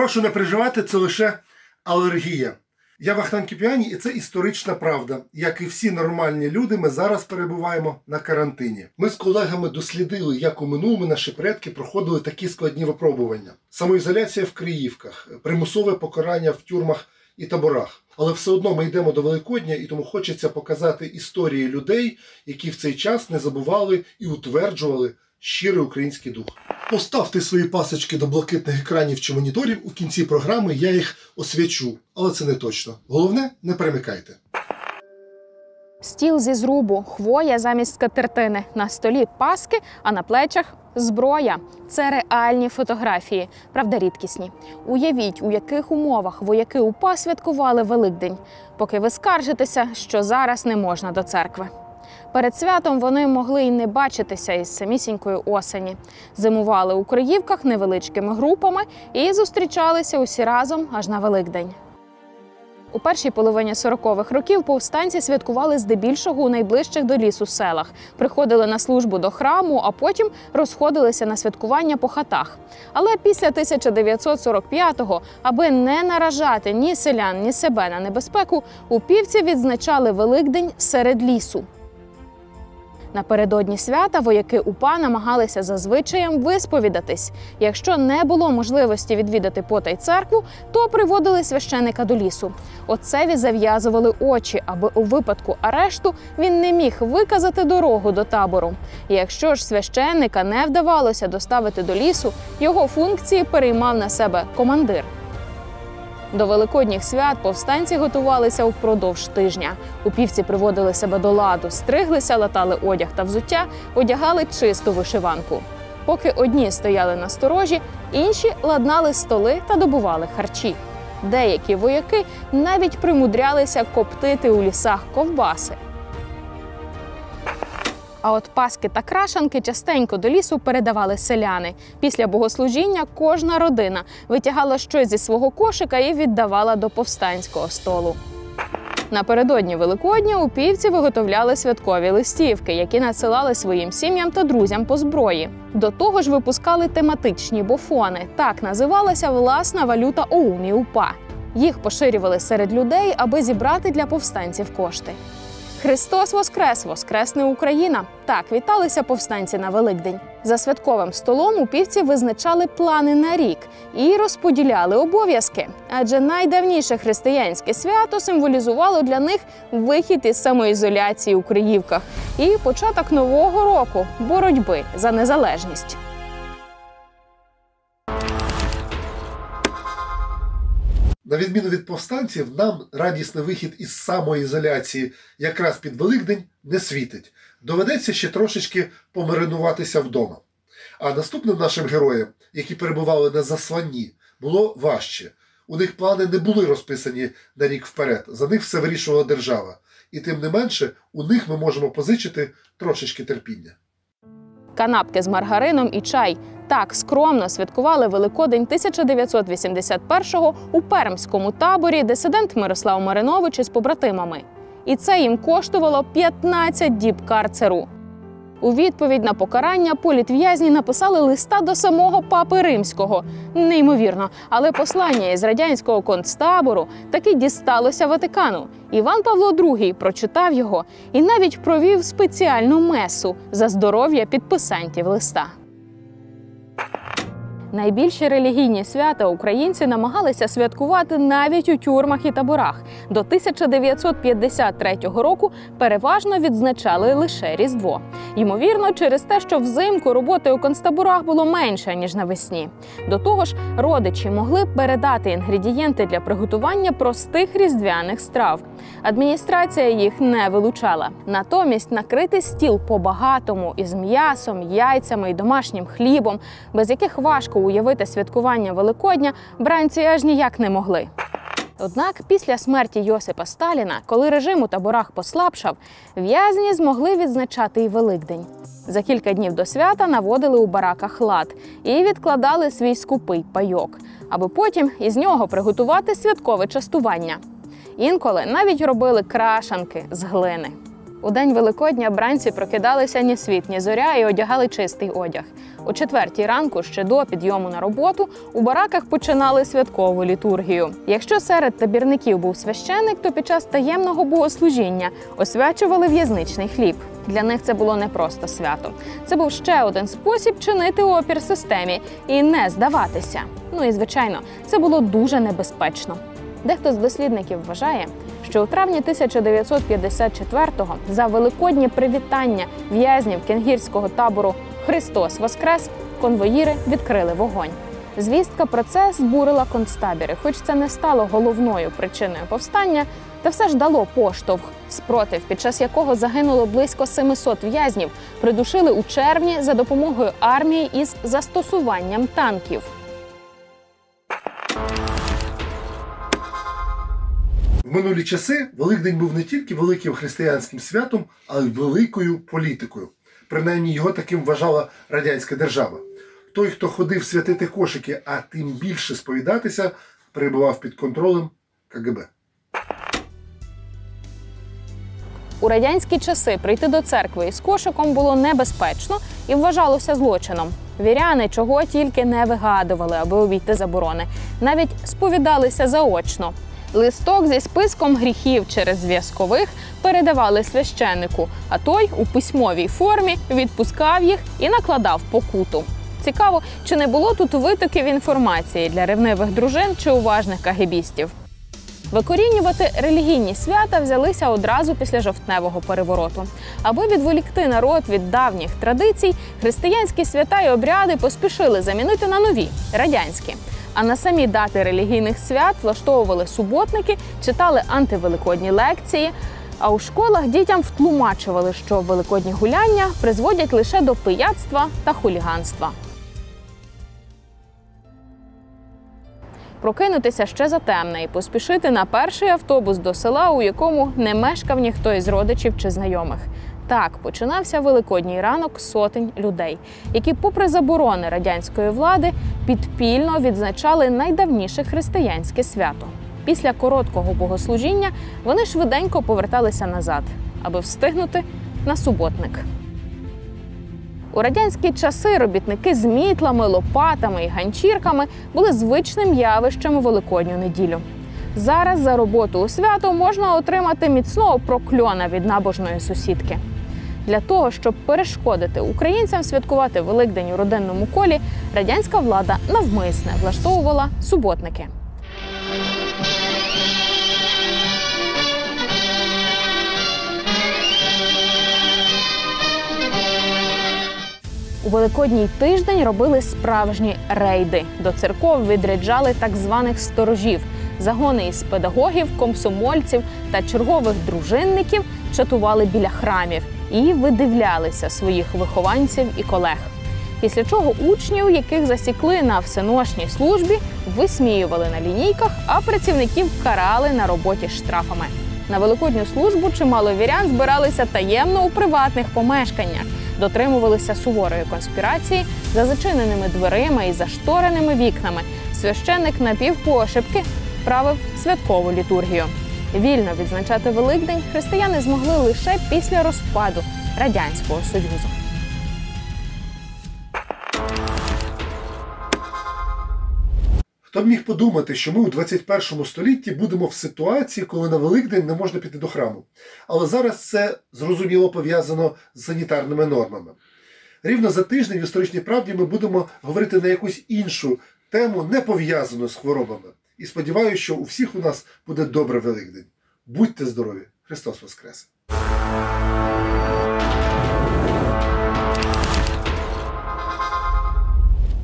Прошу не переживати, це лише алергія. Я Вахтан Кіпіані, і це історична правда. Як і всі нормальні люди, ми зараз перебуваємо на карантині. Ми з колегами дослідили, як у минулому наші предки проходили такі складні випробування: самоізоляція в Криївках, примусове покарання в тюрмах і таборах. Але все одно ми йдемо до Великодня, і тому хочеться показати історії людей, які в цей час не забували і утверджували щирий український дух. Поставте свої пасочки до блакитних екранів чи моніторів. У кінці програми я їх освячу, але це не точно. Головне, не перемикайте. Стіл зі зрубу, хвоя замість скатертини, на столі паски, а на плечах зброя. Це реальні фотографії, правда рідкісні. Уявіть, у яких умовах вояки УПА святкували Великдень, поки ви скаржитеся, що зараз не можна до церкви. Перед святом вони могли й не бачитися із самісінької осені. Зимували у Криївках невеличкими групами і зустрічалися усі разом аж на Великдень. У першій половині 40-х років повстанці святкували здебільшого у найближчих до лісу селах, приходили на службу до храму, а потім розходилися на святкування по хатах. Але після 1945-го, аби не наражати ні селян, ні себе на небезпеку, упівці відзначали Великдень серед лісу. Напередодні свята вояки УПА намагалися за звичаєм висповідатись. Якщо не було можливості відвідати потай церкву, то приводили священика до лісу. Отцеві зав'язували очі, аби у випадку арешту він не міг виказати дорогу до табору. Якщо ж священника не вдавалося доставити до лісу, його функції переймав на себе командир. До великодніх свят повстанці готувалися впродовж тижня. Упівці приводили себе до ладу, стриглися, латали одяг та взуття, одягали чисту вишиванку. Поки одні стояли на сторожі, інші ладнали столи та добували харчі. Деякі вояки навіть примудрялися коптити у лісах ковбаси. А от паски та крашанки частенько до лісу передавали селяни. Після богослужіння кожна родина витягала щось зі свого кошика і віддавала до повстанського столу. Напередодні Великодня упівці виготовляли святкові листівки, які надсилали своїм сім'ям та друзям по зброї. До того ж, випускали тематичні бофони. Так називалася власна валюта ОУН і УПА. Їх поширювали серед людей, аби зібрати для повстанців кошти. Христос Воскрес! Воскресне Україна! Так віталися повстанці на Великдень. За святковим столом упівці визначали плани на рік і розподіляли обов'язки. Адже найдавніше християнське свято символізувало для них вихід із самоізоляції у Криївках і початок нового року боротьби за незалежність. На відміну від повстанців, нам радісний вихід із самоізоляції якраз під Великдень не світить. Доведеться ще трошечки помаринуватися вдома. А наступним нашим героям, які перебували на засланні, було важче. У них плани не були розписані на рік вперед. За них все вирішувала держава. І тим не менше, у них ми можемо позичити трошечки терпіння. Канапки з маргарином і чай так скромно святкували Великодень 1981-го у пермському таборі дисидент Мирослав Маринович із побратимами. І це їм коштувало 15 діб карцеру. У відповідь на покарання політв'язні написали листа до самого папи римського. Неймовірно, але послання із радянського концтабору таки дісталося Ватикану. Іван Павло II прочитав його і навіть провів спеціальну месу за здоров'я підписантів листа. Найбільші релігійні свята українці намагалися святкувати навіть у тюрмах і таборах. До 1953 року переважно відзначали лише Різдво. Ймовірно, через те, що взимку роботи у концтаборах було менше ніж навесні. До того ж, родичі могли передати інгредієнти для приготування простих різдвяних страв. Адміністрація їх не вилучала. Натомість накрити стіл по-багатому із м'ясом, яйцями і домашнім хлібом, без яких важко уявити святкування Великодня, бранці аж ніяк не могли. Однак після смерті Йосипа Сталіна, коли режим у таборах послабшав, в'язні змогли відзначати і Великдень. За кілька днів до свята наводили у бараках лад і відкладали свій скупий пайок, аби потім із нього приготувати святкове частування. Інколи навіть робили крашанки з глини. У день Великодня бранці прокидалися ні світ, ні зоря і одягали чистий одяг. О четвертій ранку, ще до підйому на роботу, у бараках починали святкову літургію. Якщо серед табірників був священик, то під час таємного богослужіння освячували в'язничний хліб. Для них це було не просто свято. Це був ще один спосіб чинити опір системі і не здаватися. Ну і звичайно, це було дуже небезпечно. Дехто з дослідників вважає, що у травні 1954-го за великоднє привітання в'язнів кенгірського табору Христос Воскрес конвоїри відкрили вогонь. Звістка про це збурила концтабіри, хоч це не стало головною причиною повстання, та все ж дало поштовх. Спротив, під час якого загинуло близько 700 в'язнів, придушили у червні за допомогою армії із застосуванням танків. Минулі часи Великдень був не тільки великим християнським святом, але й великою політикою. Принаймні його таким вважала радянська держава. Той, хто ходив святити кошики, а тим більше сповідатися, перебував під контролем КГБ. У радянські часи прийти до церкви із кошиком було небезпечно і вважалося злочином. Віряни чого тільки не вигадували, аби обійти заборони. Навіть сповідалися заочно. Листок зі списком гріхів через зв'язкових передавали священнику, а той у письмовій формі відпускав їх і накладав покуту. Цікаво, чи не було тут витоків інформації для ревнивих дружин чи уважних кагебістів. Викорінювати релігійні свята взялися одразу після жовтневого перевороту. Аби відволікти народ від давніх традицій, християнські свята і обряди поспішили замінити на нові радянські. А на самі дати релігійних свят влаштовували суботники, читали антивеликодні лекції. А у школах дітям втлумачували, що великодні гуляння призводять лише до пияцтва та хуліганства. Прокинутися ще затемне і поспішити на перший автобус до села, у якому не мешкав ніхто із родичів чи знайомих. Так починався великодній ранок сотень людей, які, попри заборони радянської влади, підпільно відзначали найдавніше християнське свято. Після короткого богослужіння вони швиденько поверталися назад, аби встигнути на суботник. У радянські часи робітники з мітлами, лопатами і ганчірками були звичним явищем у великодню неділю. Зараз за роботу у свято можна отримати міцного прокльона від набожної сусідки. Для того, щоб перешкодити українцям святкувати Великдень у родинному колі, радянська влада навмисне влаштовувала суботники. У великодній тиждень робили справжні рейди. До церков відряджали так званих сторожів. Загони із педагогів, комсомольців та чергових дружинників чатували біля храмів і видивлялися своїх вихованців і колег. Після чого учнів, яких засікли на всеношній службі, висміювали на лінійках, а працівників карали на роботі штрафами. На великодню службу чимало вірян збиралися таємно у приватних помешканнях, дотримувалися суворої конспірації за зачиненими дверима і заштореними вікнами. Священник напівпошепки правив святкову літургію. Вільно відзначати Великдень християни змогли лише після розпаду радянського союзу. Хто б міг подумати, що ми у 21 столітті будемо в ситуації, коли на Великдень не можна піти до храму. Але зараз це зрозуміло пов'язано з санітарними нормами. Рівно за тиждень в історичній правді ми будемо говорити на якусь іншу тему, не пов'язану з хворобами. І сподіваюся, що у всіх у нас буде добре Великдень. Будьте здорові! Христос Воскрес!